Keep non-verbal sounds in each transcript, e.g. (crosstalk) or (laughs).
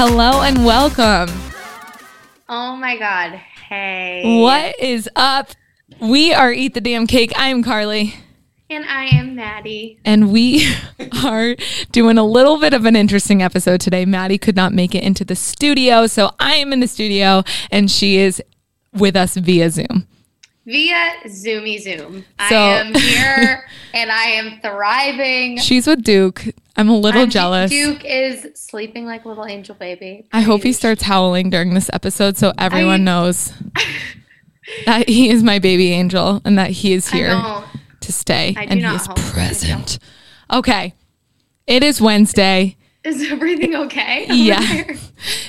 Hello and welcome. Oh my God. Hey. What is up? We are Eat the Damn Cake. I'm Carly. And I am Maddie. And we (laughs) are doing a little bit of an interesting episode today. Maddie could not make it into the studio, so I am in the studio and she is with us via Zoom. Via Zoomy Zoom. So, I am here (laughs) and I am thriving. She's with Duke. I'm a little I'm- jealous. Duke is sleeping like little angel baby. I hope he starts howling during this episode so everyone I- knows (laughs) that he is my baby angel and that he is here to stay I and he is present. Okay. It is Wednesday. Is everything okay? (laughs) Yeah.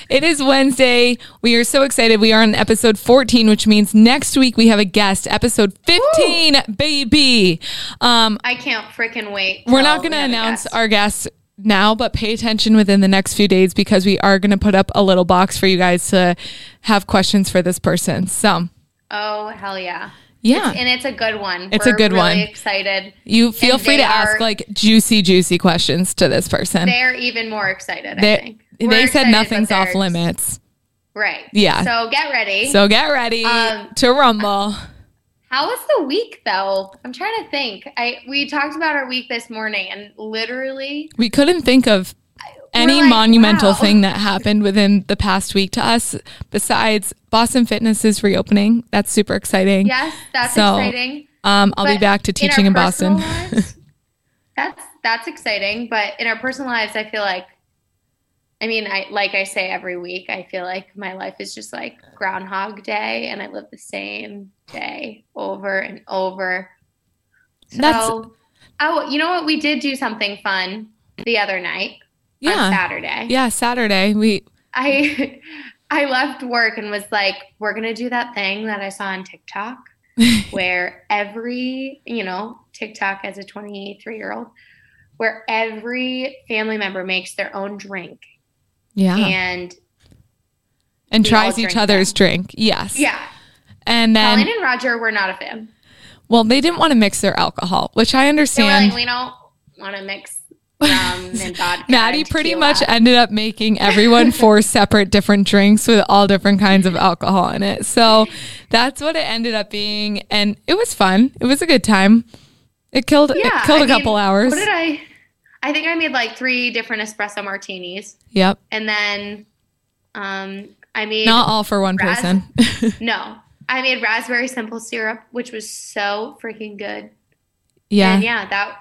It is Wednesday. We are so excited. We are on episode 14, which means next week we have a guest, episode 15, baby. Um, I can't freaking wait. we're not going to announce guest. our guest now, but pay attention within the next few days because we are going to put up a little box for you guys to have questions for this person. So, Oh, hell yeah. Yeah. And it's a good one. It's a We're good really one. excited. you feel and free to ask are- like juicy, juicy questions to this person. They're even more excited, I They, think. they We're said excited, nothing's off limits. Right. Yeah. So get ready. So get ready Um, to rumble. How was the week though? I'm trying to think. I we talked about our week this morning and literally We couldn't think of any like, monumental wow. thing that happened within the past week to us besides Boston Fitness is reopening. That's super exciting. yes, that's So, exciting. Um, I'll be back to teaching in, personal Boston. lives, that's that's exciting, but in our personal lives I feel like I mean, I like I say every week, I feel like my life is just like groundhog day and I live the same day over and over. So, That's- oh, you know what? We did do something fun the other night yeah. Saturday. Yeah, Saturday. We I (laughs) I left work and was like, we're gonna do that thing that I saw on TikTok (laughs) where every, you know, TikTok as a 23 year old, where every family member makes their own drink yeah. And, and tries each other's them. drink. Yes. yeah, And then Colleen and Roger were not a fan. well, they didn't want to mix their alcohol, which I understand. like, we don't want to mix (laughs) vodka. Maddie pretty tequila." much ended up making everyone (laughs) four separate different drinks with all different kinds of alcohol in it. So (laughs) that's what it ended up being. And it was fun. It was a good time. It killed Yeah, it killed a a couple hours. What did I? I think I made like three different espresso martinis, Yep. and then um, I made Not all for one Ras- person. No, I made raspberry simple syrup, which was so freaking good. yeah. And yeah, that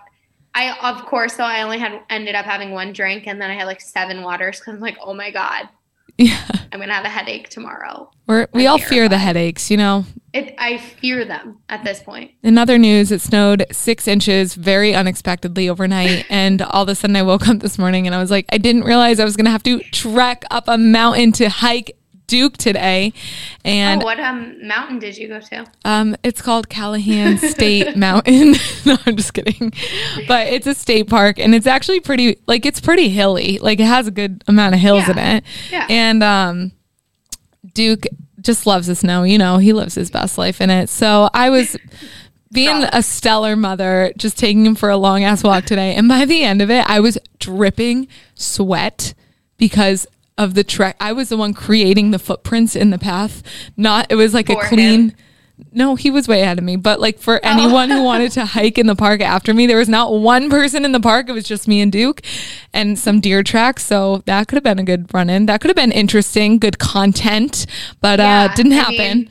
I of course though I only had ended up having one drink, and then I had like seven waters because I'm like, oh my god, Yeah. I'm gonna have a headache tomorrow. We're, we I'm all fear the headaches, you know. It, I fear them at this point. In other news, it snowed six inches very unexpectedly overnight. (laughs) and all of a sudden, I woke up this morning and I was like, I didn't realize I was going to have to trek up a mountain to hike Duke today. And oh, what um mountain did you go to? um, it's called Callahan State (laughs) Mountain. (laughs) no, I'm just kidding. But it's a state park and it's actually pretty, like, it's pretty hilly. Like, it has a good amount of hills in it. Yeah. And um, Duke just loves the snow. You know, he lives his best life in it. So I was (laughs) being a stellar mother, just taking him for a long ass walk today. And by the end of it, I was dripping sweat because of the trek. I was the one creating the footprints in the path. Not, it was like For a clean. him? No, he was way ahead of me. But like for anyone who wanted to hike in the park after me, there was not one person in the park. It was just me and Duke and some deer tracks. So that could have been a good run in. That could have been interesting, good content, but uh didn't I happen. mean,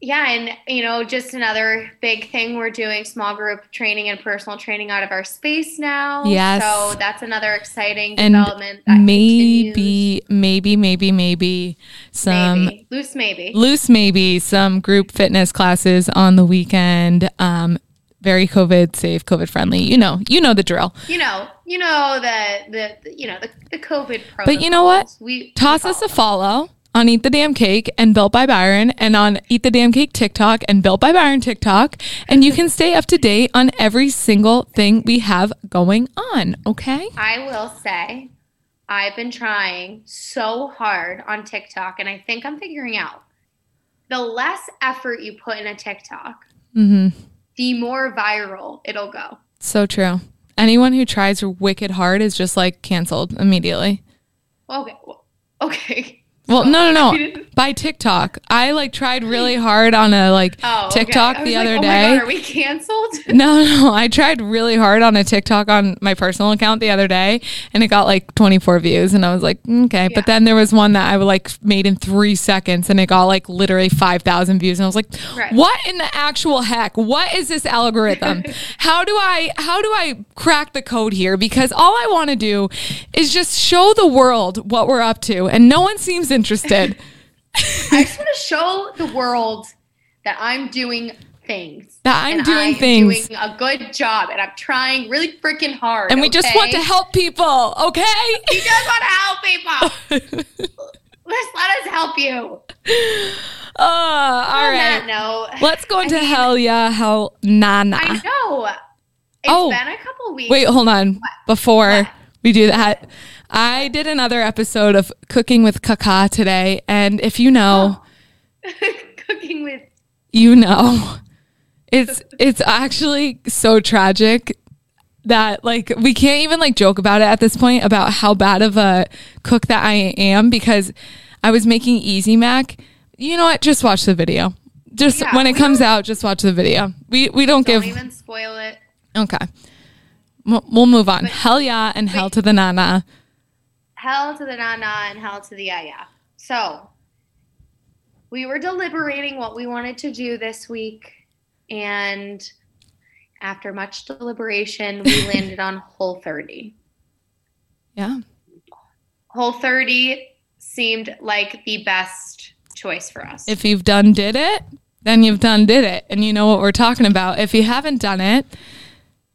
Yeah, and you know, just another big thing we're doing small group training and personal training out of our space now. Yes. So that's another exciting and development. That maybe, maybe, maybe, maybe some maybe loose, maybe. loose, maybe some group fitness classes on the weekend. Um, very COVID safe, COVID friendly. You know, you know the drill. You know, you know the the, the you know the, the COVID protocols. But you know what? We Toss we us a follow. On Eat the Damn Cake and Built by Byron and on Eat the Damn Cake TikTok and Built by Byron TikTok. And you can stay up to date on every single thing we have going on. Okay. I will say, I've been trying so hard on TikTok, and I think I'm figuring out the less effort you put in a TikTok, Mm-hmm. the more viral it'll go. So true. Anyone who tries wicked hard is just like canceled immediately. Okay. Okay. Well, no, no, no. (laughs) By TikTok. I like tried really hard on a like Oh. TikTok was the like, other oh day. God, are we canceled? (laughs) No, no, I tried really hard on a TikTok on my personal account the other day and it got like 24 views and I was like, mm, okay. Yeah. But then there was one that I like made in three seconds and it got like literally 5,000 views and I was like, Right. what in the actual heck? What is this algorithm? (laughs) how do I, how do I crack the code here? Because all I want to do is just show the world what we're up to and no one seems interested. (laughs) I just want to show the world that I'm doing things. That I'm doing I'm things. doing a good job, and I'm trying really freaking hard. and we just want to help people, okay? We just want to help people. (laughs) Let's let us help you. Uh, all right. note, Let's go into I mean- hell yeah, hell nana. I know it's Oh. been a couple weeks. Wait, hold on. Before What? we do that, I did another episode of Cooking with Kaka today, and if you know, oh. (laughs) cooking with you know. It's it's actually so tragic that like we can't even like joke about it at this point about how bad of a cook that I am because I was making easy mac. You know what? Just watch the video. Just Yeah, when it comes out, just watch the video. We we don't, give don't give even spoil it. Okay. We'll we'll move on. hell yeah and hell to the nana. Hell to the na na and hell to the yeah yeah. So we were deliberating what we wanted to do this week, and after much deliberation, we (laughs) landed on Whole 30. Yeah. Whole 30 seemed like the best choice for us. If you've done did it, then you've done did it and you know what we're talking about. If you haven't done it,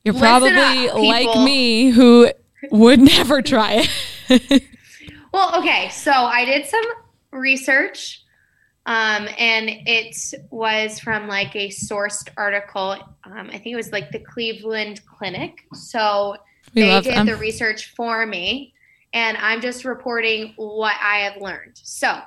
you're Listen probably up, like me who would (laughs) never try it. (laughs) Well, okay, so I did some research, um, and it was from like a sourced article. Um, I think it was like the Cleveland Clinic. So we they did them. the research for me, and I'm just reporting what I have learned. So,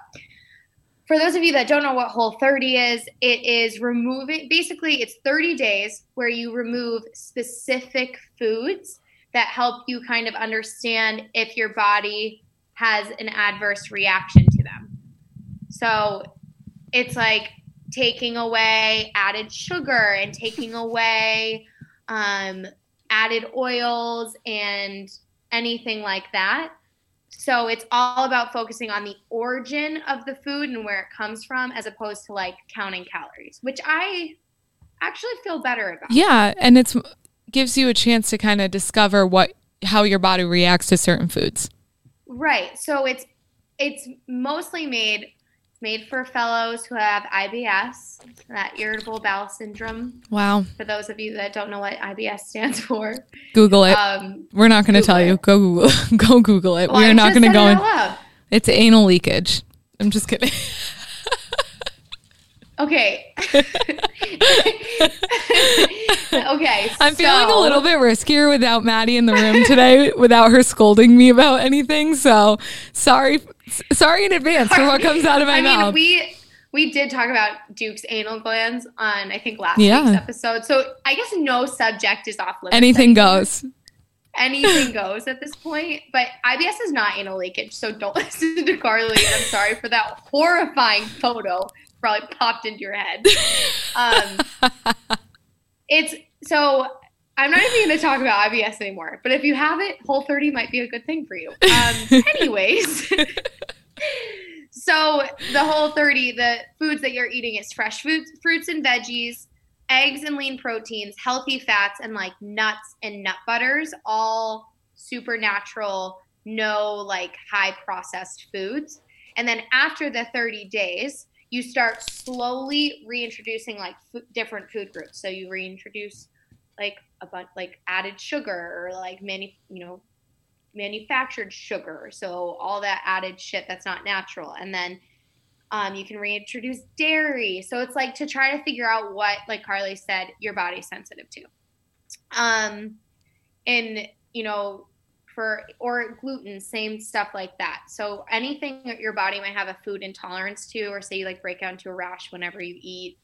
for those of you that don't know what Whole 30 is, it is removing basically it's 30 days where you remove specific foods that help you kind of understand if your body has an adverse reaction to them. So, it's like taking away added sugar and taking (laughs) away um, added oils and anything like that. So it's all about focusing on the origin of the food and where it comes from as opposed to like counting calories, which I actually feel better about. yeah, and it's gives you a chance to kind of discover what how your body reacts to certain foods. Right. So it's it's mostly made made for fellows who have IBS, that irritable bowel syndrome. Wow. For those of you that don't know what IBS stands for, Google it. um, We're not going to tell Google you. Go Google. (laughs) Go Google it. well, We're not going to go in. It's anal leakage. I'm just kidding. (laughs) Okay. (laughs) okay. I'm feeling a little bit riskier without Maddie in the room today, (laughs) without her scolding me about anything. So sorry, sorry in advance for what comes out of my I mean, mouth. we we did talk about Duke's anal glands on I think last Yeah. week's episode. So I guess no subject is off limits. Anything anymore. goes. Anything (laughs) goes at this point. But IBS is not anal leakage, so don't listen to Carly. I'm sorry for that horrifying photo. Probably (laughs) popped into your head. (laughs) Um, it's so I'm not even going to talk about IBS anymore. But if you have it, Whole 30 might be a good thing for you. Um, (laughs) anyways, so the Whole 30, the foods that you're eating is fresh fruits, fruits and veggies, eggs and lean proteins, healthy fats, and like nuts and nut butters, all supernatural, no like high processed foods. And then after the 30 days, you start slowly reintroducing like f- different food groups. So you reintroduce like a bunch like added sugar or like many, you know, manufactured sugar. So all that added shit that's not natural. And then um, you can reintroduce dairy. So it's like to try to figure out what, like Carly said, your body's sensitive to. Um, and you know, for or gluten, same stuff like that. So anything that your body might have a food intolerance to, or say you like break out into a rash whenever you eat,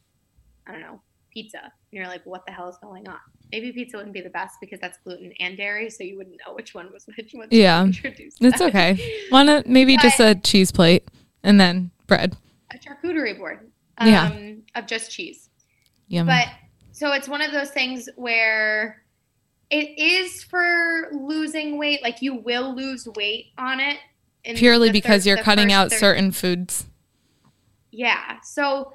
I don't know, pizza. And you're like, what the hell is going on? maybe pizza wouldn't be the best because that's gluten and dairy, so you wouldn't know which one was which one. Yeah. It's okay. Wanna maybe just a cheese plate and then bread. A charcuterie board. Um, Yeah. Of just cheese. Yum. But so it's one of those things where it is for losing weight. Like you will lose weight on it. Purely because thir- you're cutting first out thir- certain foods. Yeah. So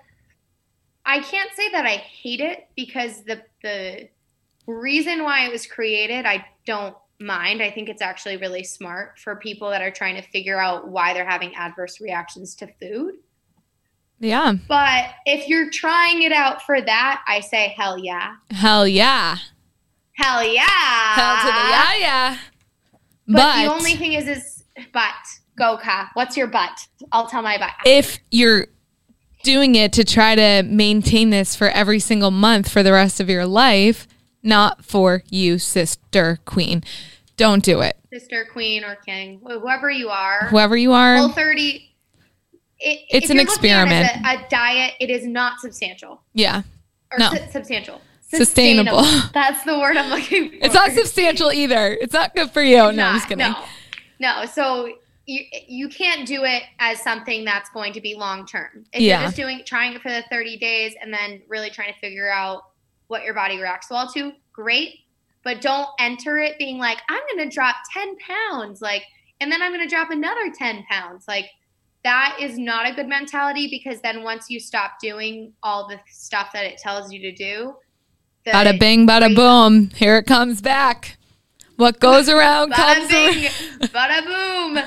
I can't say that I hate it because the the reason why it was created, I don't mind. I think it's actually really smart for people that are trying to figure out why they're having adverse reactions to food. Yeah. But if you're trying it out for that, I say hell yeah. Hell yeah. Hell yeah. Hell to the yeah, yeah. But, But, the only thing is is but Goka, What's your butt? I'll tell my butt. if you're doing it to try to maintain this for every single month for the rest of your life, not for you, sister queen. Don't do it. Sister, queen, or king, whoever you are. Whoever you are, Whole 30 it, It's an at it experiment. A, a diet, it is not substantial. yeah. Or No. su- substantial. Sustainable. (laughs) That's the word I'm looking for. It's not substantial either. It's not good for you. It's no, I'm just kidding. No, no. So you you can't do it as something that's going to be long term. If Yeah. you're just doing trying it for the 30 days and then really trying to figure out what your body reacts well to, great. But don't enter it being like, I'm gonna drop 10 pounds, like, and then I'm gonna drop another 10 pounds. Like that is not a good mentality because then once you stop doing all the stuff that it tells you to do, Bada bing, bada boom. Here it comes back. What goes around Bada comes bing, around. bada boom.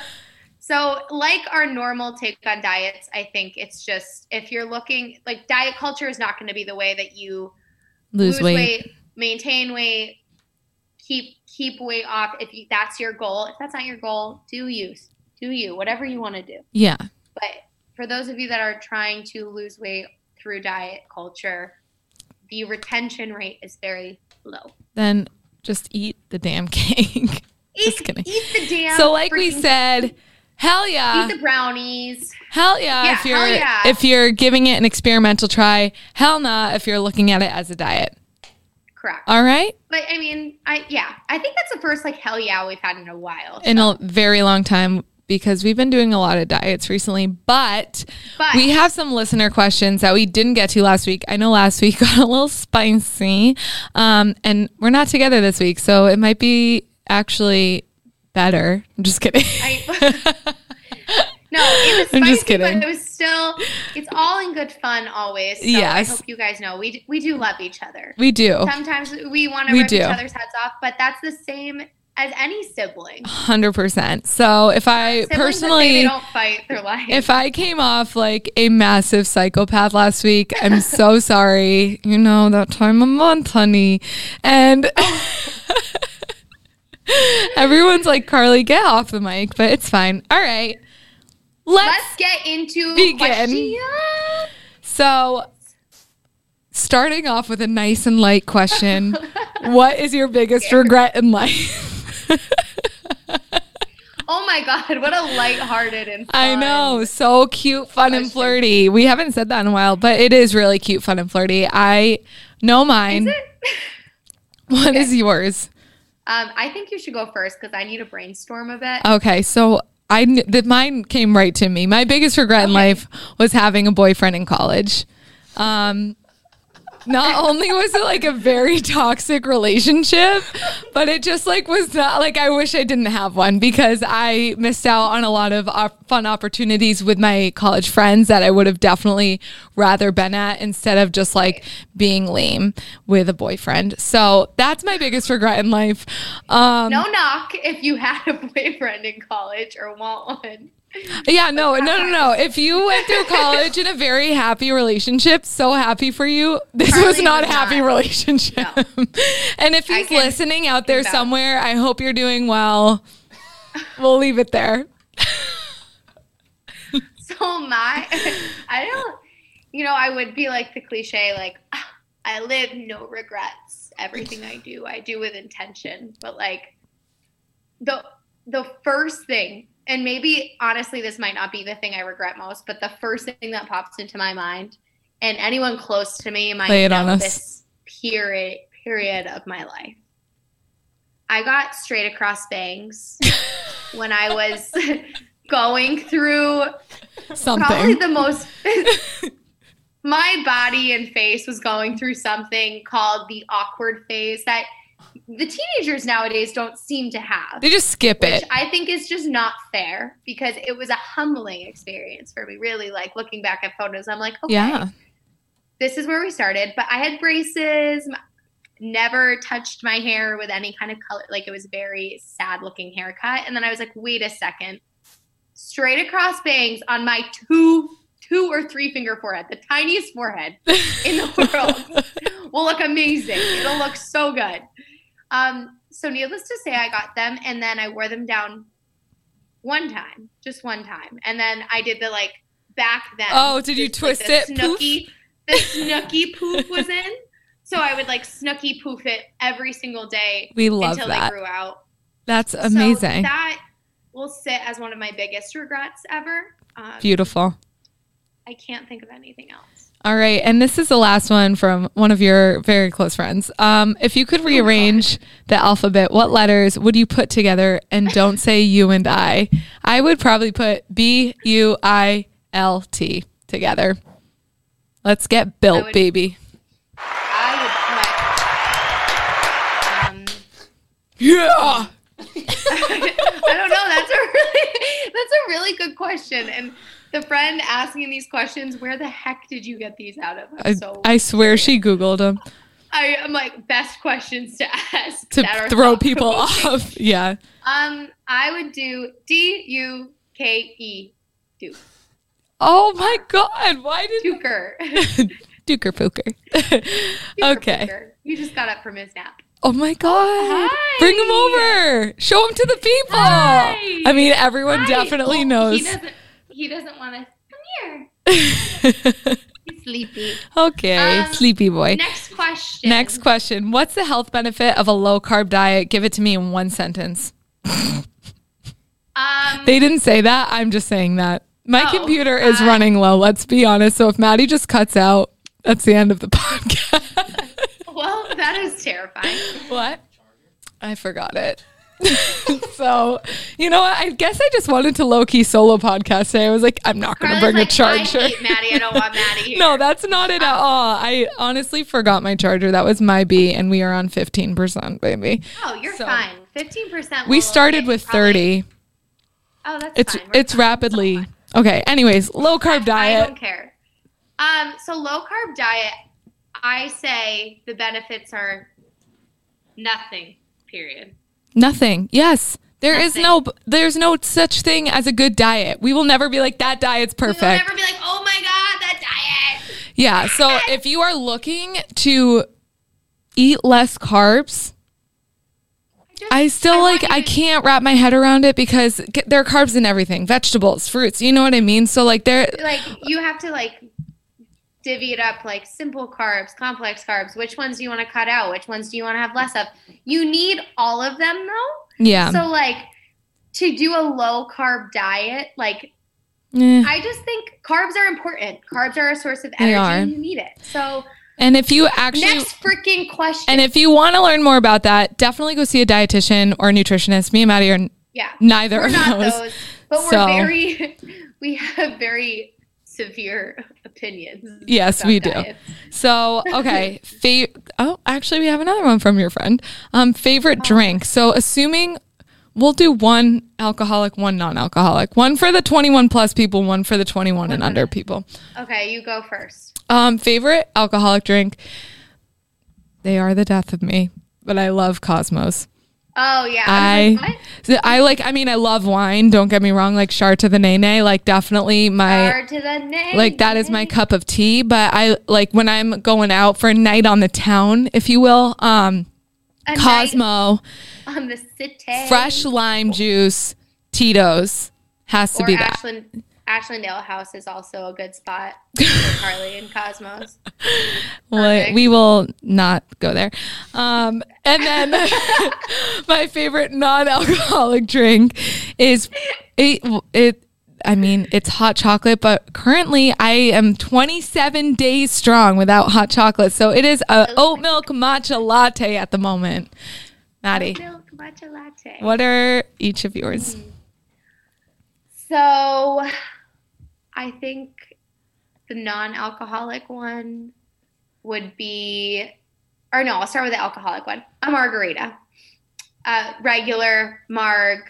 So, like our normal take on diets, I think it's just if you're looking like diet culture is not going to be the way that you Lose, weight. maintain weight, keep keep weight off. If you, that's your goal, if that's not your goal, do you do you whatever you want to do. Yeah. But for those of you that are trying to lose weight through diet culture, the retention rate is very low. Then just eat the damn (laughs) cake. Just Eat, kidding. eat the damn. so like we said, hell yeah. eat the brownies. Hell yeah, Yeah, if you're yeah. if you're giving it an experimental try. Hell nah if you're looking at it as a diet. Correct. All right? But I mean, I yeah, I think that's the first like hell yeah we've had in a while. In a very long time because we've been doing a lot of diets recently, but But we have some listener questions that we didn't get to last week. I know last week (laughs) got a little spicy. Um, and we're not together this week, so it might be actually better. I'm just kidding. (laughs) I, (laughs) no, it was spicy, I'm just kidding. but it was still. It's all in good fun always. So I Yes. hope you guys know we we do love each other. we do. Sometimes we want to rip each do. other's heads off, but that's the same as any sibling. 100%. So if I Siblings personally they don't fight their life. If I came off like a massive psychopath last week, I'm so (laughs) sorry. You know, that time of month, honey. And oh. (laughs) everyone's like, Carly, get off the mic, but it's fine. All right. Let's, Let's get into begin. questions. so starting off with a nice and light question. (laughs) what is your biggest regret in life? (laughs) Oh my god, what a lighthearted and fun. I know, so cute, fun, and flirty. We haven't said that in a while, but it is really cute, fun, and flirty. I know mine. Is it? (laughs) What is yours? Um, I think you should go first because I need to brainstorm a bit. Okay, so I the mine came right to me. My biggest regret in life was having a boyfriend in college. Um, not only was it like a very toxic relationship, but it just like was not like I wish I didn't have one because I missed out on a lot of op- fun opportunities with my college friends that I would have definitely rather been at instead of just like being lame with a boyfriend. So that's my biggest regret in life. Um, no knock if you had a boyfriend in college or want one. Yeah, no, no, no, no. If you went through college in a very happy relationship, so happy for you. This was not a happy not. relationship. No. and if he's listening out there somewhere, I hope you're doing well. We'll leave it there. (laughs) So my, I don't, you know, I would be like the cliche, like "Ah, I live no regrets. Everything I do, I do with intention. But like the the first thing, and maybe honestly, this might not be the thing I regret most, but the first thing that pops into my mind, and anyone close to me might Lay it on us. this period period of my life. I got straight across bangs (laughs) when I was (laughs) going through something. probably the most (laughs) my body and face was going through something called the awkward phase that the teenagers nowadays don't seem to have. They just skip which it. i think is just not fair because it was a humbling experience for me really like looking back at photos. I'm like okay Yeah. this is where we started but i had braces. Never touched my hair with any kind of color. Like it was a very sad looking haircut. And then i was like wait a second. Straight across bangs on my two two or three finger forehead the tiniest forehead in the (laughs) world. Will look amazing. It'll look so good um so needless to say i got them and then i wore them down one time just one time and then i did the like back then Oh, did you just, like, twist the it? Poof? Snooki the Snooki poof was in so i would like Snooki poof it every single day We love until that. they grew out That's So amazing. that will sit as one of my biggest regrets ever um, Beautiful. i can't think of anything else All right. And this is the last one from one of your very close friends. Um, if you could rearrange the alphabet, what letters would you put together and (laughs) don't say you and I? I would probably put B U I L T together. Let's get built, would- baby. I would put. Um, Yeah. (laughs) I don't know. That's a really (laughs) that's a really good question. And the friend asking these questions, where the heck did you get these out of? I, so I swear she Googled them I am like best questions to (laughs) ask to throw people (laughs) off. Yeah. Um, I would do D U K E Duke Oh my God. Why did Duker. (laughs) Duker Pooker? Duker okay. You just got up from his nap. Oh my God. Hi. Bring him over. Show him to the people. Hi. I mean, everyone Hi. definitely Oh, knows. He doesn't. He doesn't want to come here. (laughs) He's sleepy. okay, Um, sleepy boy. Next question. Next question. What's the health benefit of a low carb diet? Give it to me in one sentence. Um, They didn't say that. I'm just saying that. My Oh, computer is uh, running low, let's be honest. So if Maddie just cuts out, that's the end of the (laughs) podcast. well, that is terrifying. what? I forgot it. (laughs) so, you know what? I guess I just wanted to low key solo podcast today. I was like, I'm not going to bring like, a charger. I hate Maddie. I don't want (laughs) Maddie here. No, that's not it at all. I honestly forgot my charger. That was my B, and we are on 15%, baby. Oh, you're So- fine. Fifteen percent. We started with 30. Oh, that's It's fine. We're it's fine. rapidly. Okay, anyways, low carb diet. I don't care. Um, so low carb diet, I say the benefits are nothing. Period. Nothing. Yes. There is Nothing. no there's no such thing as a good diet. We will never be like that diet's perfect. We will never be like, oh my god, that diet. Yeah. So (laughs) if you are looking to eat less carbs, just- I still I like I can't wrap my head around it because there are carbs in everything, vegetables, fruits. You know what I mean? So like there like you have to like divvy it up like simple carbs, complex carbs. Which ones do you want to cut out? Which ones do you want to have less of? You need all of them though. yeah. So like to do a low carb diet, like Eh. I just think carbs are important. Carbs are a source of energy and you need it. So And if you actually next freaking question. and if you want to learn more about that, definitely go see a dietitian or a nutritionist. Me and Maddie are yeah. neither We're of not those. those, but we're So- very (laughs) we have very severe opinions. Yes, we do. So, okay. (laughs) Fa- oh, actually, we have another one from your friend. Um, Oh. favorite drink. So, assuming we'll do one alcoholic, one non alcoholic, one for the 21 plus people, one for the 21 and under people. Okay, you go first. Um, favorite alcoholic drink. They are the death of me, but I love Cosmos. Oh yeah. I, was like? I like, I mean, I love wine. Don't get me wrong. Like, Char to the Nene, like, definitely my. Hard to the name. like that is my cup of tea but i like when i'm going out for a night on the town if you will um A cosmo on the city. fresh lime juice tito's has to or be that Ashland Ale House is also a good spot (laughs) for Carly and Cosmos. Well, we will not go there um and then (laughs) my favorite non-alcoholic drink is it, it I mean, it's hot chocolate, but currently I am 27 days strong without hot chocolate. So it is a oat milk matcha latte at the moment. Maddie, Milk matcha latte. what are each of yours? So I think the non-alcoholic one would be, or no, I'll start with the alcoholic one. A margarita, uh, regular marg,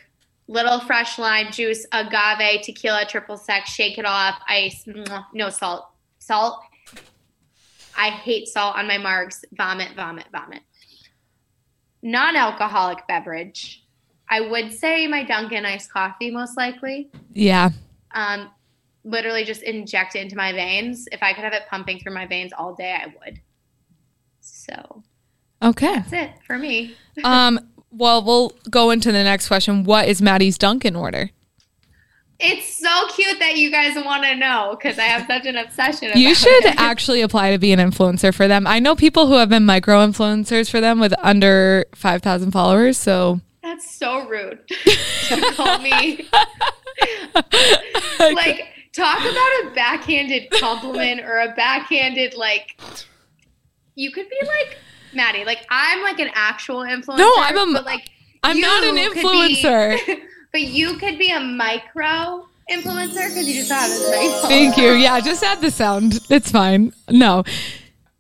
little fresh lime juice, agave, tequila, triple sec, shake it off, ice, no salt, salt. I hate salt on my margs. Vomit, vomit, vomit. Non-alcoholic beverage. I would say my Dunkin' iced coffee, most likely Yeah. um, literally just inject it into my veins. If I could have it pumping through my veins all day, I would. So Okay. that's it for me. (laughs) Um, well, we'll go into the next question. What is Maddie's Dunkin' order? It's so cute that you guys want to know because I have such an obsession. You should it. (laughs) actually apply to be an influencer for them. I know people who have been micro influencers for them with under 5,000 followers. So, That's so rude (laughs) to call me. like, talk about a backhanded compliment or a backhanded like. You could be like Maddie. Like I'm like an actual influencer. No, I'm a- but like I'm not an could be- influencer. (laughs) but you could be a micro influencer because you just have this (laughs) many Thank you. Yeah, just add the sound. It's fine. No.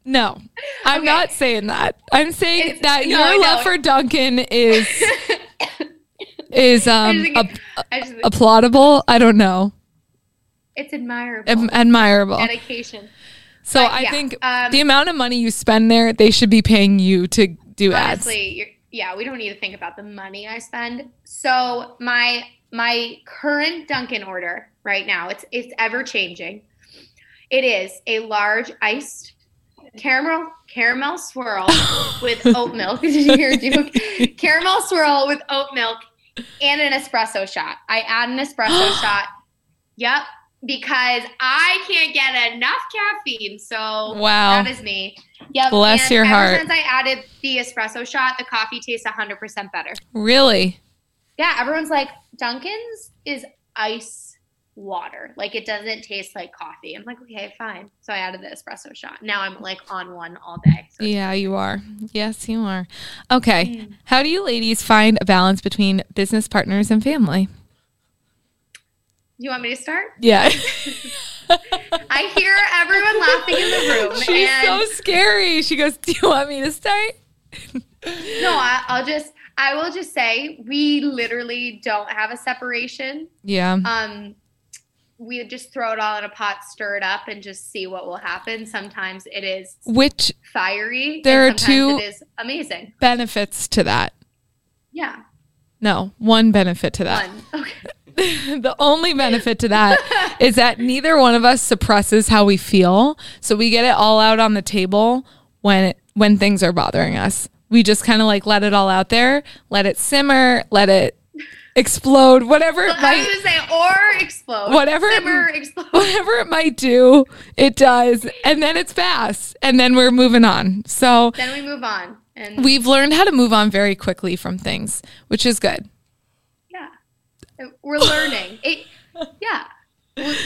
No. I'm Okay. not saying that. I'm saying It's- that no, your love for Dunkin' is (laughs) is um just think I just applaudable. I don't know. It's admirable. Am- admirable. Dedication. So But I yeah, think um, the amount of money you spend there, they should be paying you to do ads. Honestly, you're, yeah, we don't need to think about the money I spend. So my my current Dunkin' order right now, it's it's ever changing. It is a large iced caramel caramel swirl (laughs) with oat milk. (laughs) Did you hear Duke? (laughs) Caramel swirl with oat milk and an espresso shot. I add an espresso (gasps) shot. Yep, because I can't get enough caffeine. So Wow. that is me. Yep. Bless and your ever heart. Since I added the espresso shot, the coffee tastes 100% better. Really? Yeah, everyone's like, Dunkin's is ice water. Like it doesn't taste like coffee. I'm like, okay, fine. So I added the espresso shot. Now I'm like on one all day. So Yeah, you are. Yes, you are. Okay. Mm. How do you ladies find a balance between business partners and family? You want me to start? Yeah. (laughs) I hear everyone laughing in the room. (laughs) She's so scary. She goes, Do you want me to start? (laughs) no, I, I'll just, I will just say we literally don't have a separation. Yeah. um we just throw it all in a pot stir it up and just see what will happen sometimes it is Which fiery There are two- it is amazing benefits to that? yeah No, one benefit to that. one okay (laughs) the only benefit to that is that neither one of us suppresses how we feel. So we get it all out on the table when it, when things are bothering us. We just kind of like let it all out there, let it simmer, let it explode, whatever it i was might say or explode Whatever simmer explode whatever it might do, it does. And then it's fast. And then we're moving on. So then we move on and we've learned how to move on very quickly from things, which is good. We're learning it yeah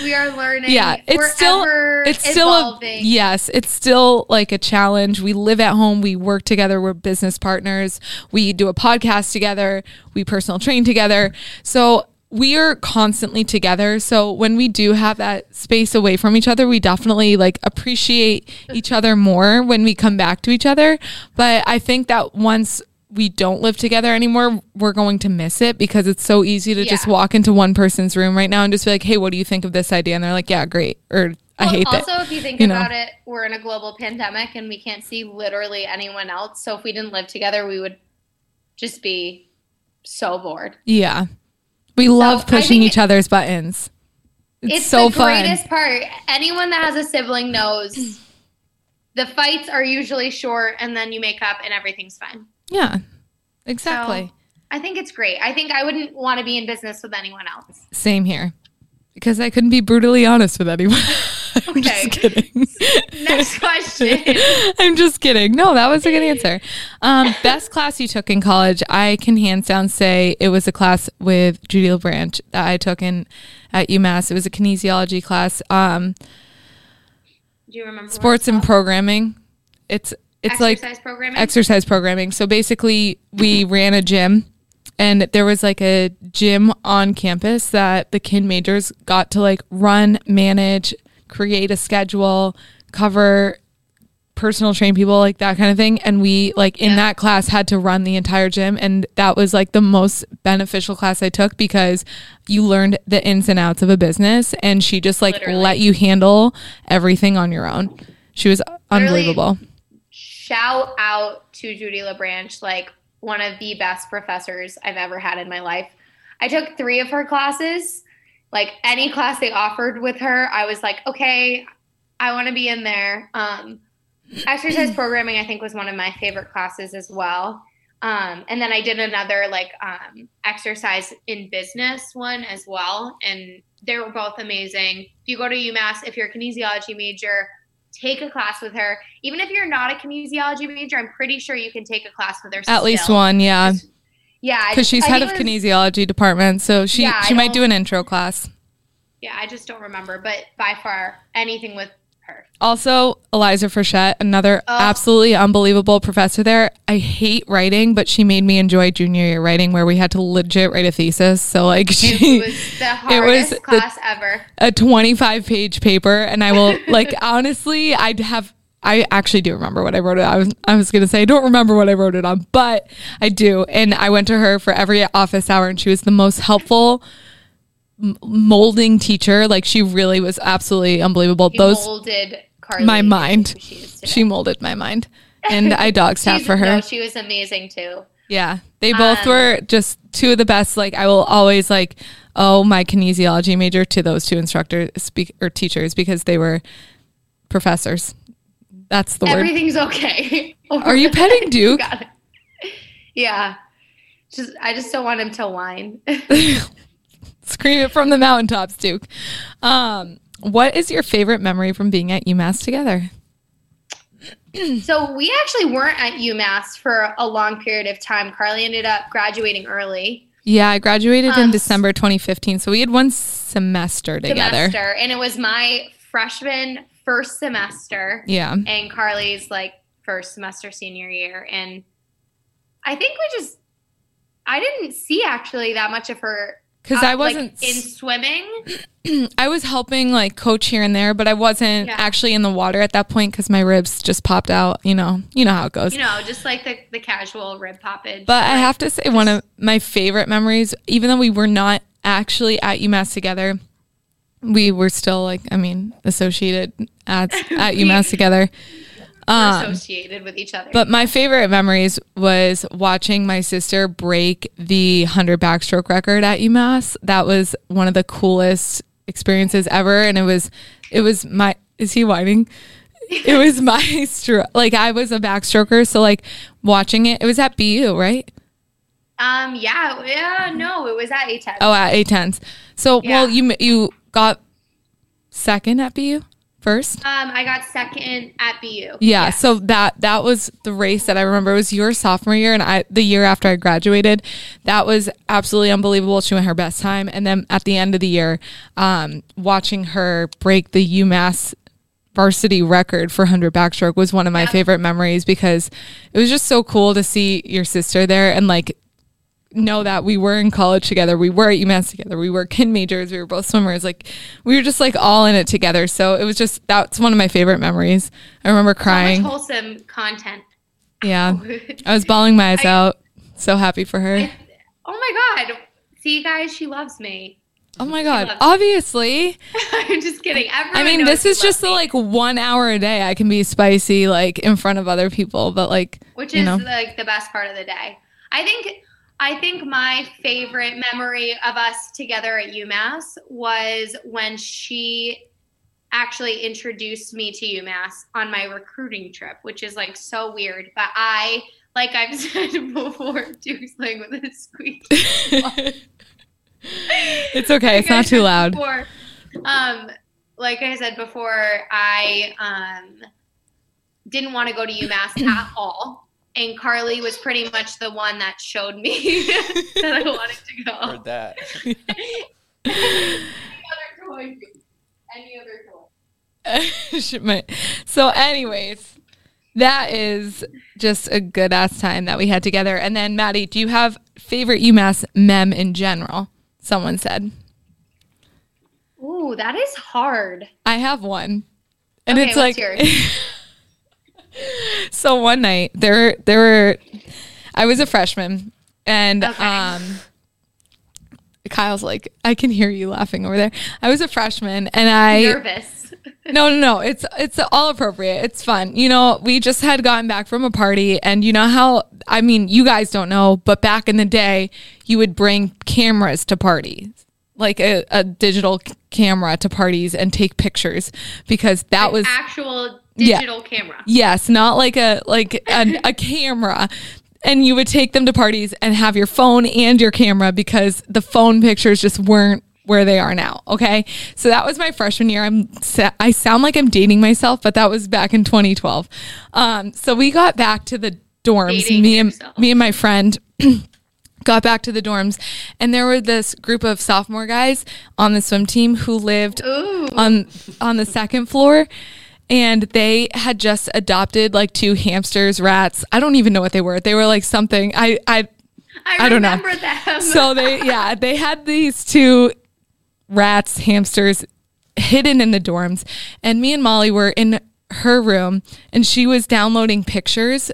we, are learning Yeah, it's we're still ever it's still a, evolving yes, it's still like a challenge. We live at home, we work together, we're business partners. We do a podcast together, we personal train together. So we are constantly together. So when we do have that space away from each other, we definitely like appreciate each other more when we come back to each other. But I think that once we don't live together anymore, we're going to miss it because it's so easy to just walk into one person's room right now and just be like, "Hey, what do you think of this idea?" And they're like, "Yeah, great," or "I Well, hate also, it." if you think you know. about it, we're in a global pandemic and we can't see literally anyone else. So if we didn't live together, we would just be so bored. Yeah, we love pushing each other's buttons. It's, It's, so the fun. greatest part. Anyone that has a sibling knows the fights are usually short and then you make up and everything's fine. Yeah, exactly. So, I think it's great. I think I wouldn't want to be in business with anyone else. Same here. Because I couldn't be brutally honest with anyone. (laughs) I'm Okay. just kidding. (laughs) Next question. (laughs) I'm just kidding. No, that was a good answer. Um, best class you took in college. I can hands down say it was a class with Judy LaBranche that I took in at UMass. It was a kinesiology class. Um, Do you remember? sports and programming. It's it's like exercise programming. exercise programming. So basically, we ran a gym, and there was like a gym on campus that the kin majors got to like run, manage, create a schedule, cover personal train people like that kind of thing and we like in Yeah. that class had to run the entire gym and that was like the most beneficial class I took because you learned the ins and outs of a business and she just like Literally. let you handle everything on your own. She was unbelievable. Shout out to Judy LaBranche, like one of the best professors I've ever had in my life. I took three of her classes. Like any class they offered with her, I was like, okay, I want to be in there. Um, (clears throat) exercise programming, I think, was one of my favorite classes as well. Um, and then I did another like um, exercise in business one as well, and they were both amazing. If you go to UMass, if you're a kinesiology major, take a class with her. Even if you're not a kinesiology major, I'm pretty sure you can take a class with her. At least one, yeah. Yeah, Because she's I head of was- kinesiology department, so she Yeah, I she might don't- an intro class. Yeah, I just don't remember, but by far anything with. Also, Eliza Frechette, another Oh. absolutely unbelievable professor there. I hate writing, but she made me enjoy junior year writing where we had to legit write a thesis. So like It was the (laughs) hardest was the- class ever. a 25 page paper and I will (laughs) like honestly I'd have I actually do remember what I wrote it. I was I was gonna say I don't remember what I wrote it on, but I do. And I went to her for every office hour, and she was the most helpful m- molding teacher. Like she really was absolutely unbelievable. She Those molded Carly my mind. She, she molded my mind, (laughs) and I dog sat for her. No, she was amazing too. Yeah, they both Um, were just two of the best. Like I will always like owe my kinesiology major to those two instructors speak or teachers because they were professors. That's the word. Everything's okay. (laughs) Are you petting (laughs) Duke? Yeah. Just I just don't want him to whine. Scream it from the mountaintops, Duke. Um, what is your favorite memory from being at UMass together? (clears throat) so we actually weren't at UMass for a long period of time. Carly ended up graduating early. Yeah, I graduated in Um, December 2015, so we had one semester together. semester, and it was my freshman first semester, Yeah, and Carly's like first semester senior year, and I think we just I didn't see actually that much of her because uh, I wasn't. in swimming. (clears throat) I was helping like coach here and there, but I wasn't Yeah. actually in the water at that point because my ribs just popped out. You know, you know how it goes. You know, just like the, the casual rib poppage. But I have to say, one of my favorite memories, even though we were not actually at UMass together, we were still like, I mean, associated (laughs) at at UMass together. Um, associated with each other. but my favorite memories was watching my sister break the 100 backstroke record at UMass. That was one of the coolest experiences ever. And it was, it was my, is he whining? It was (laughs) my stro Like I was a backstroker. So like watching it, it was at BU, right? um, yeah, yeah, no, it was at A10. Oh, at A10s. So, well, Yeah. you you got second at BU first. Um, I got second at BU. Yeah, so that that was the race that I remember. It was your sophomore year, and I the year after I graduated. That was absolutely unbelievable. She went her best time, and then at the end of the year, um, watching her break the UMass varsity record for 100 backstroke was one of my Yep. favorite memories because it was just so cool to see your sister there and like know that we were in college together. We were at UMass together. We were kin majors. We were both swimmers. Like we were just like all in it together. So it was just that's one of my favorite memories. I remember crying. So wholesome content. Yeah. (laughs) I was bawling my eyes out. So happy for her. oh my god. See, guys, she loves me. Oh my god. Obviously. (laughs) I'm just kidding. Everyone I mean, this is just the like one hour a day I can be spicy like in front of other people, but like which is know. like the best part of the day. I think I think my favorite memory of us together at UMass was when she actually introduced me to UMass on my recruiting trip, which is like so weird. But I, like I've (laughs) said before, Duke's playing with a squeak. (laughs) it's okay. It's Like I not too loud. Before, um, like I said before, I um, didn't want to go to UMass at all. And Carly was pretty much the one that showed me (laughs) that I wanted to go. Heard that. any going to any other toy. (laughs) so, anyways, that is just a good ass time that we had together. And then, Maddie, do you have favorite UMass mem in general? Someone said. Ooh, that is hard. I have one, and Okay, it's what's like. (laughs) (laughs) so one night there there were I was a freshman and Okay. um Kyle's like I can hear you laughing over there. I was a freshman and I Nervous. (laughs) no no no it's it's all appropriate. It's fun. You know, we just had gotten back from a party and you know how I mean, you guys don't know, but back in the day you would bring cameras to parties. Like a, a digital camera to parties and take pictures because that An was actual Yeah. digital camera. Yes, not like a like a, (laughs) a camera. And you would take them to parties and have your phone and your camera because the phone pictures just weren't where they are now. Okay, so that was my freshman year. I'm I sound like I'm dating myself, but that was back in 2012. Um, so we got back to the dorms. Dating me and yourself. me and my friend (clears throat) got back to the dorms, and there were this group of sophomore guys on the swim team who lived Ooh. on on the second floor and they had just adopted like two hamsters rats i don't even know what they were they were like something i i I, I don't know. them. so they (laughs) yeah they had these two rats hamsters hidden in the dorms and me and molly were in her room and she was downloading pictures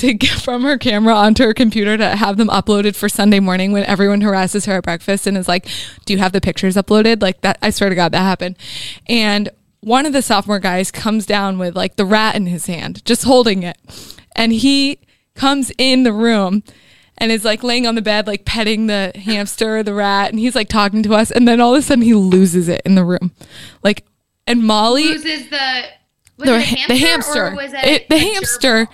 to (laughs) get from her camera onto her computer to have them uploaded for Sunday morning when everyone harasses her at breakfast and is like, Do you have the pictures uploaded? Like that, I swear to God, that happened. And one of the sophomore guys comes down with like the rat in his hand, just holding it. And he comes in the room and is like laying on the bed, like petting the hamster, the rat, and he's like talking to us. And then all of a sudden he loses it in the room. Like, and Molly, Loses the was the, hamster, the hamster, or was it, the hamster?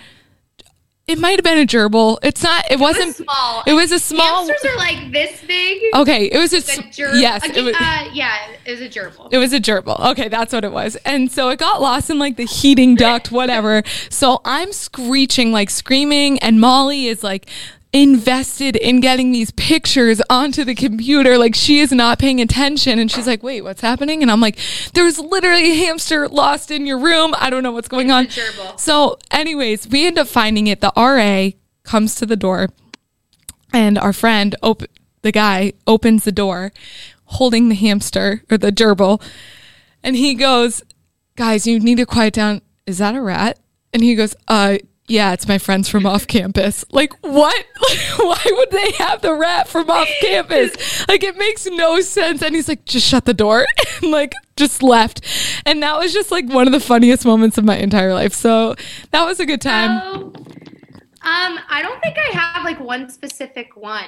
It might have been a gerbil. It's not, it, It was wasn't, small. it was a small, Hamsters are like this big. okay, it was a ger- yes, a- it was, uh, yeah, it was a gerbil. It was a gerbil. Okay, that's what it was. And so it got lost in like the heating duct, (laughs) whatever. So I'm screeching, like screaming, and Molly is like invested in getting these pictures onto the computer. Like she is not paying attention. And she's like, wait, what's happening? And I'm like, there's literally a hamster lost in your room. I don't know what's going on. It's a gerbil. So, anyways, we end up finding it. The RA comes to the door and our friend op- the guy opens the door holding the hamster or the gerbil and he goes guys you need to quiet down is that a rat and he goes uh yeah it's my friends from off campus. Like what? (laughs) Why would they have the rat from off campus? Like it makes no sense. And he's like just shut the door. (laughs) And like just left. And that was just like one of the funniest moments of my entire life. So that was a good time. Oh, um, I don't think I have like one specific one.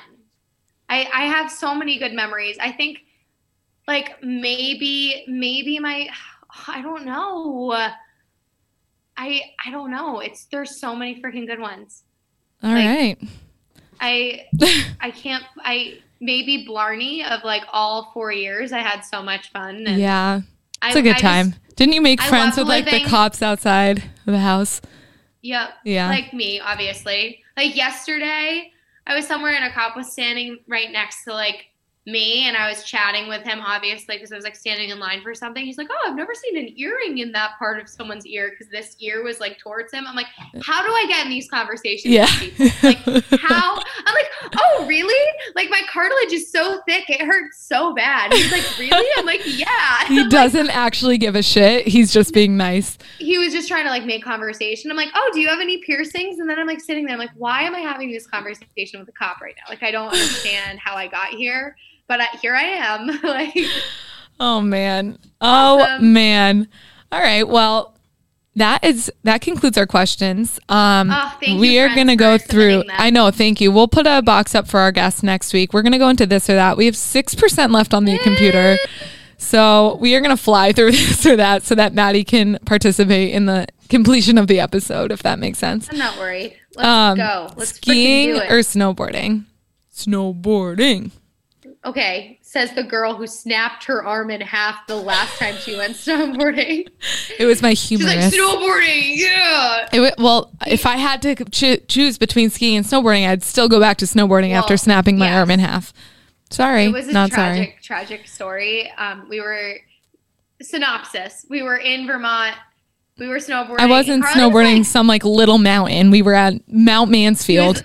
I I have so many good memories. I think like maybe maybe my (sighs) I don't know. I I don't know. It's there's so many freaking good ones. All like- right I (laughs) I can't I maybe Blarney of like all four years. I had so much fun. And yeah It's a good I time. Just, Didn't you make I friends with like the cops outside of the house? yep. Yeah. Like me, obviously. Like yesterday, I was somewhere and a cop was standing right next to like me and I was chatting with him, obviously, because I was like standing in line for something. He's like, Oh, I've never seen an earring in that part of someone's ear because this ear was like towards him. I'm like, How do I get in these conversations yeah. Like, (laughs) how? I'm like, Oh, really? Like, my cartilage is so thick, it hurts so bad. He's like, Really? I'm like, (laughs) Yeah. he (laughs) doesn't actually give a shit. He's just being nice. he was just trying to like make conversation. I'm like, oh, do you have any piercings? And then I'm like sitting there, I'm like, why am I having this conversation with a cop right now? Like, I don't understand how I got here, but I, here I am. (laughs) like, Oh man. Oh Awesome. man. All right. Well, that is that concludes our questions. Um Oh, we you, are going to go through. I know, thank you. We'll put a box up for our guests next week. We're going to go into this or that. We have 6% left on the computer. So, we are going to fly (laughs) through this or that so that Maddie can participate in the completion of the episode if that makes sense. I'm not worried. Let's Um, go. Let's skiing or snowboarding? Snowboarding. Okay, says the girl who snapped her arm in half the last time she went (laughs) snowboarding. It was my humerus. She's like, snowboarding, yeah. It well, if I had to cho- choose between skiing and snowboarding, I'd still go back to snowboarding after snapping my yes. arm in half. Sorry, It was a not tragic, sorry. tragic story. Um, we were synopsis. We were in Vermont. We were snowboarding. I wasn't Carly was snowboarding like- some like little mountain. We were at Mount Mansfield.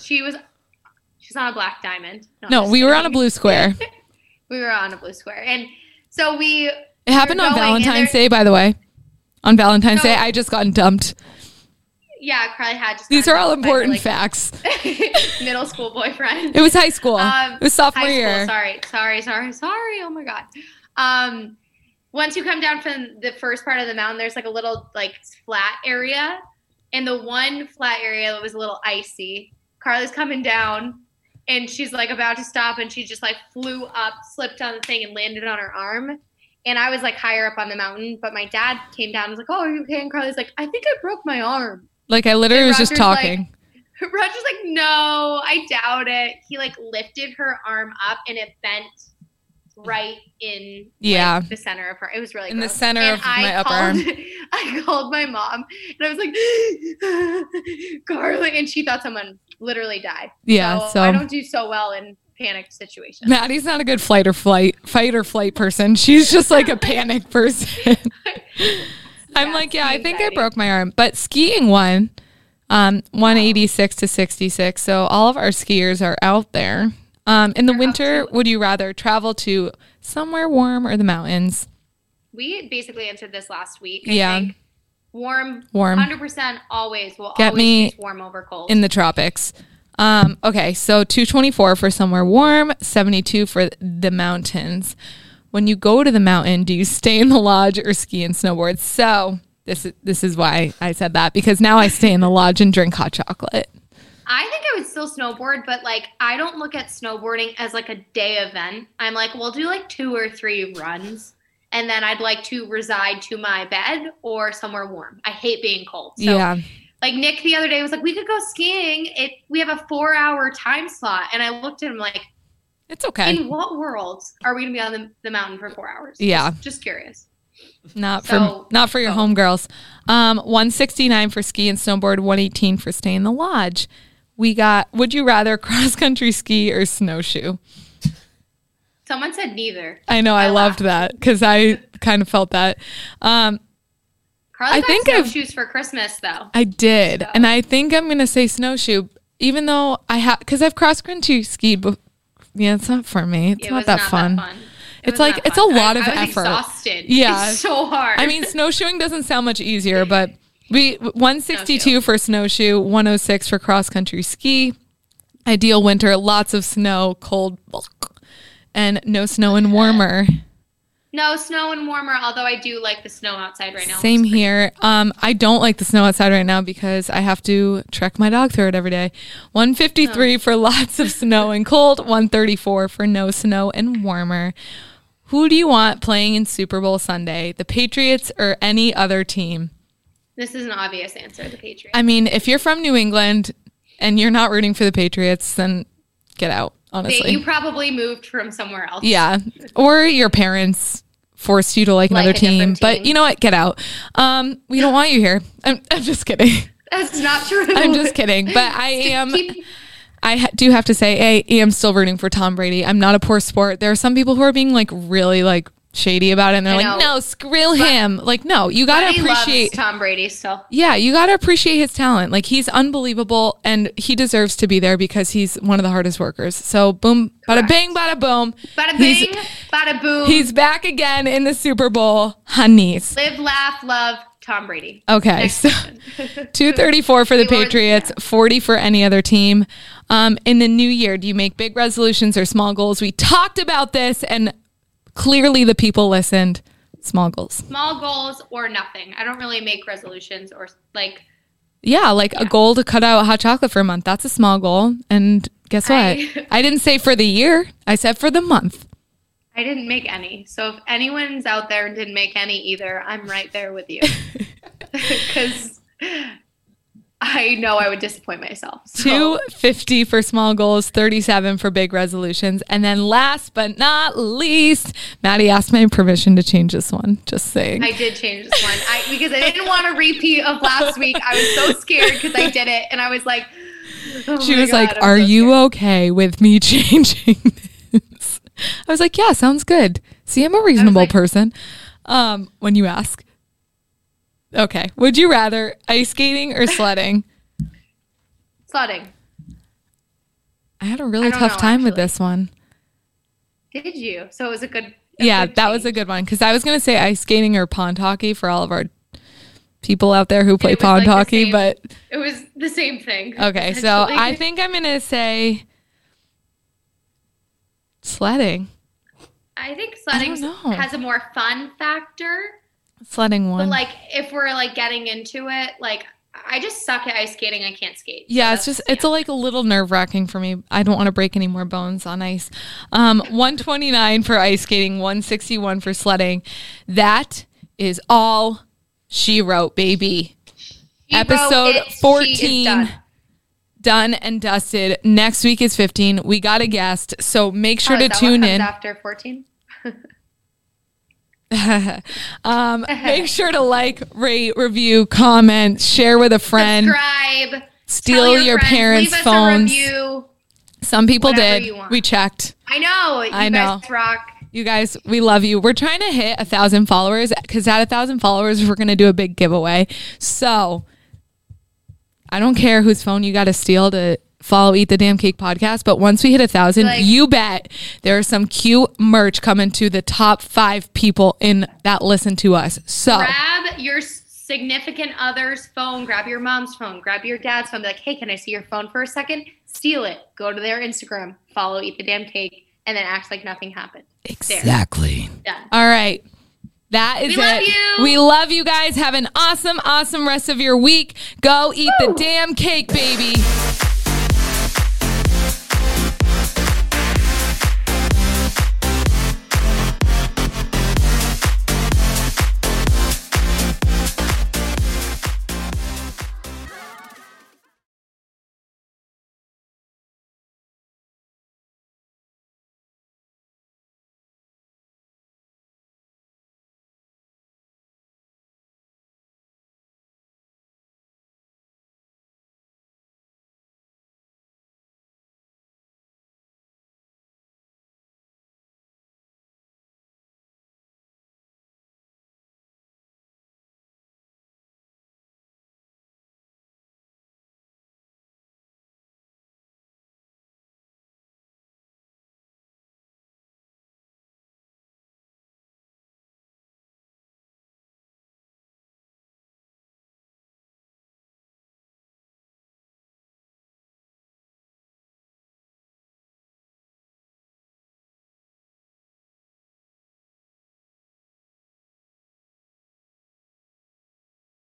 She was. She's on a black diamond. No, just we were on a blue square. (laughs) We were on a blue square, and so we. It happened on Valentine's Day, by the way. On Valentine's So- Day, I just got dumped. Yeah, Carly had just. These are all important like, (laughs) facts. middle school boyfriend. It was high school. Um, it was sophomore high year. Sorry, sorry, sorry, sorry. Oh my god. Um, once you come down from the first part of the mountain, there's like a little like flat area, and the one flat area that was a little icy. Carly's coming down, and she's like about to stop, and she just like flew up, slipped on the thing, and landed on her arm. And I was like higher up on the mountain, but my dad came down and was like, "Oh, are you okay?" And Carly's like, "I think I broke my arm." Like I literally was just Roger's like- talking. (laughs) Roger's like, no, I doubt it. He like lifted her arm up and it bent right in like, Yeah. the center of her. It was really In the center And of my upper called, arm. (laughs) I called my mom and I was like, (gasps) Carly, and she thought someone literally die. Yeah. so, I don't do so well in panicked situations. Maddie's not a good flight or flight fight or flight person. She's just like a (laughs) panic person. (laughs) I'm Yeah, like, yeah, I think I broke my arm, but skiing one, um, 186 to 66. So all of our skiers are out there. Um, in the They're winter, would you rather travel to somewhere warm or the mountains? We basically answered this last week. I Yeah. think. Warm, Warm. 100% always will Get always me warm over cold. in the tropics. Um, okay, so 224 for somewhere warm, 72 for the mountains. When you go to the mountain, do you stay in the lodge or ski and snowboard? So this is this is why I said that because now I stay in the lodge and drink hot chocolate. I think I would still snowboard, but like I don't look at snowboarding as like a day event. I'm like, we'll do like two or three runs, and then I'd like to reside to my bed or somewhere warm. I hate being cold. So, yeah, Like Nick the other day was like, we could go skiing. It we have a four hour time slot, and I looked at him like, it's okay. in what world are we gonna be on the, the mountain for four hours? Yeah. just, just curious. Not So- for not for your so- homegirls. Um, 169 for ski and snowboard, 118 for stay in the lodge. We got would you rather (laughs) cross country ski or snowshoe? Someone said neither. I know I, I loved that because I kind of felt that. Um, Carly I got think I've- snowshoes for Christmas though. I did, So- and I think I'm gonna say snowshoe, even though I have because I've cross country skied. Bef- yeah, it's not for me. It's It not, was that, fun. It It's like- not it's a lot I- of I effort. Exhausted. Yeah. it's (laughs) so hard. I mean, snowshoeing doesn't sound much easier, but (laughs) we 162 Snowshoe. for snowshoe, 106 for cross country ski. Ideal winter, lots of snow, cold, and no snow and warmer. no snow and warmer. Although I do like the snow outside right now. Same here. Um, I don't like the snow outside right now because I have to trek my dog through it every day. 153 for lots of snow and cold, 134 for no snow and warmer. Who do you want playing in Super Bowl Sunday? The Patriots or any other team? This is an obvious answer. The Patriots. I mean, if you're from New England and you're not rooting for the Patriots, then get out, They, honestly. you probably moved from somewhere else. yeah. Or your parents forced you to like Like another different team. But you know what? Get out. Um, we don't want you here. I'm, I'm just kidding. that's not true. (laughs) I'm just kidding. But I (laughs) am. Keep- I ha- do have to say, I am still rooting for Tom Brady. I'm not a poor sport. There are some people who are being like really like shady about it, and they're I like, know. "No, screw him." Like, no, you gotta appreciate. Tom Brady still. Yeah, you gotta appreciate his talent. Like, he's unbelievable, and he deserves to be there because he's one of the hardest workers. So, boom, bada bing, bada boom. Bada bing, bada boom. He's back again in the Super Bowl, honeys. Live, laugh, love. Tom Brady. Okay, Next so (laughs) 234 for the (laughs) Patriots, 40 for any other team. Um, in the new year, do you make big resolutions or small goals? We talked about this and clearly the people listened. Small goals. Small goals or nothing. I don't really make resolutions or like. Yeah, like a goal to cut out hot chocolate for a month. That's a small goal. And guess what? I- (laughs) I didn't say for the year, I said for the month. I didn't make any. So if anyone's out there and didn't make any either, I'm right there with you. (laughs) (laughs) Because I know I would disappoint myself. So 250 for small goals, 37 for big resolutions. And then last but not least, Maddie asked my permission to change this one. Just saying. I did change this one I, because I didn't want a repeat of last week. I was so scared because I did it, and I was like, oh she was God, like, I'm Are so you scared." okay with me (laughs) changing this? I was like, Yeah, sounds good. See, I'm a reasonable like- person. Um, when you ask. Okay. Would you rather ice skating or sledding? (laughs) Sledding. I had a really tough know, time with this one. Did you? So it was a good. a Yeah, good that was a good one because I was going to say ice skating or pond hockey for all of our people out there who play pond like hockey, same- but It was the same thing. (laughs) okay. So. I think I'm going to say sledding. I think sledding don't has a more fun factor. Sledding one. But like, if we're like getting into it, like I just suck at ice skating. I can't skate. So Yeah, it's that's- just it's a, like a little nerve wracking for me. I don't want to break any more bones on ice. Um, 129 for ice skating, 161 for sledding. That is all she wrote, baby. She wrote episode is 14. done. Done and dusted. Next week is 15. We got a guest, so make sure Oh, to is that what tune in. after 14. (laughs) (laughs) um, make sure to like, rate, review, comment, share with a friend, Subscribe. steal tell your, friends, parents' phones. Some people whatever did. We checked. I know. You I know. guys rock. You guys, we love you. We're trying to hit a thousand followers because at a thousand followers, we're going to do a big giveaway. So I don't care whose phone you got to steal to follow Eat the Damn Cake podcast. But once we hit a thousand, Like- you bet there's some cute merch coming to the top five people in that listen to us. So Grab your significant other's phone. Grab your mom's phone. Grab your dad's phone. Be like, hey, can I see your phone for a second? Steal it. Go to their Instagram. Follow Eat the Damn Cake. And then act like nothing happened. Exactly. Done. all right. That is We love it. you. We love you guys. Have an awesome, awesome rest of your week. Go eat the damn cake, baby.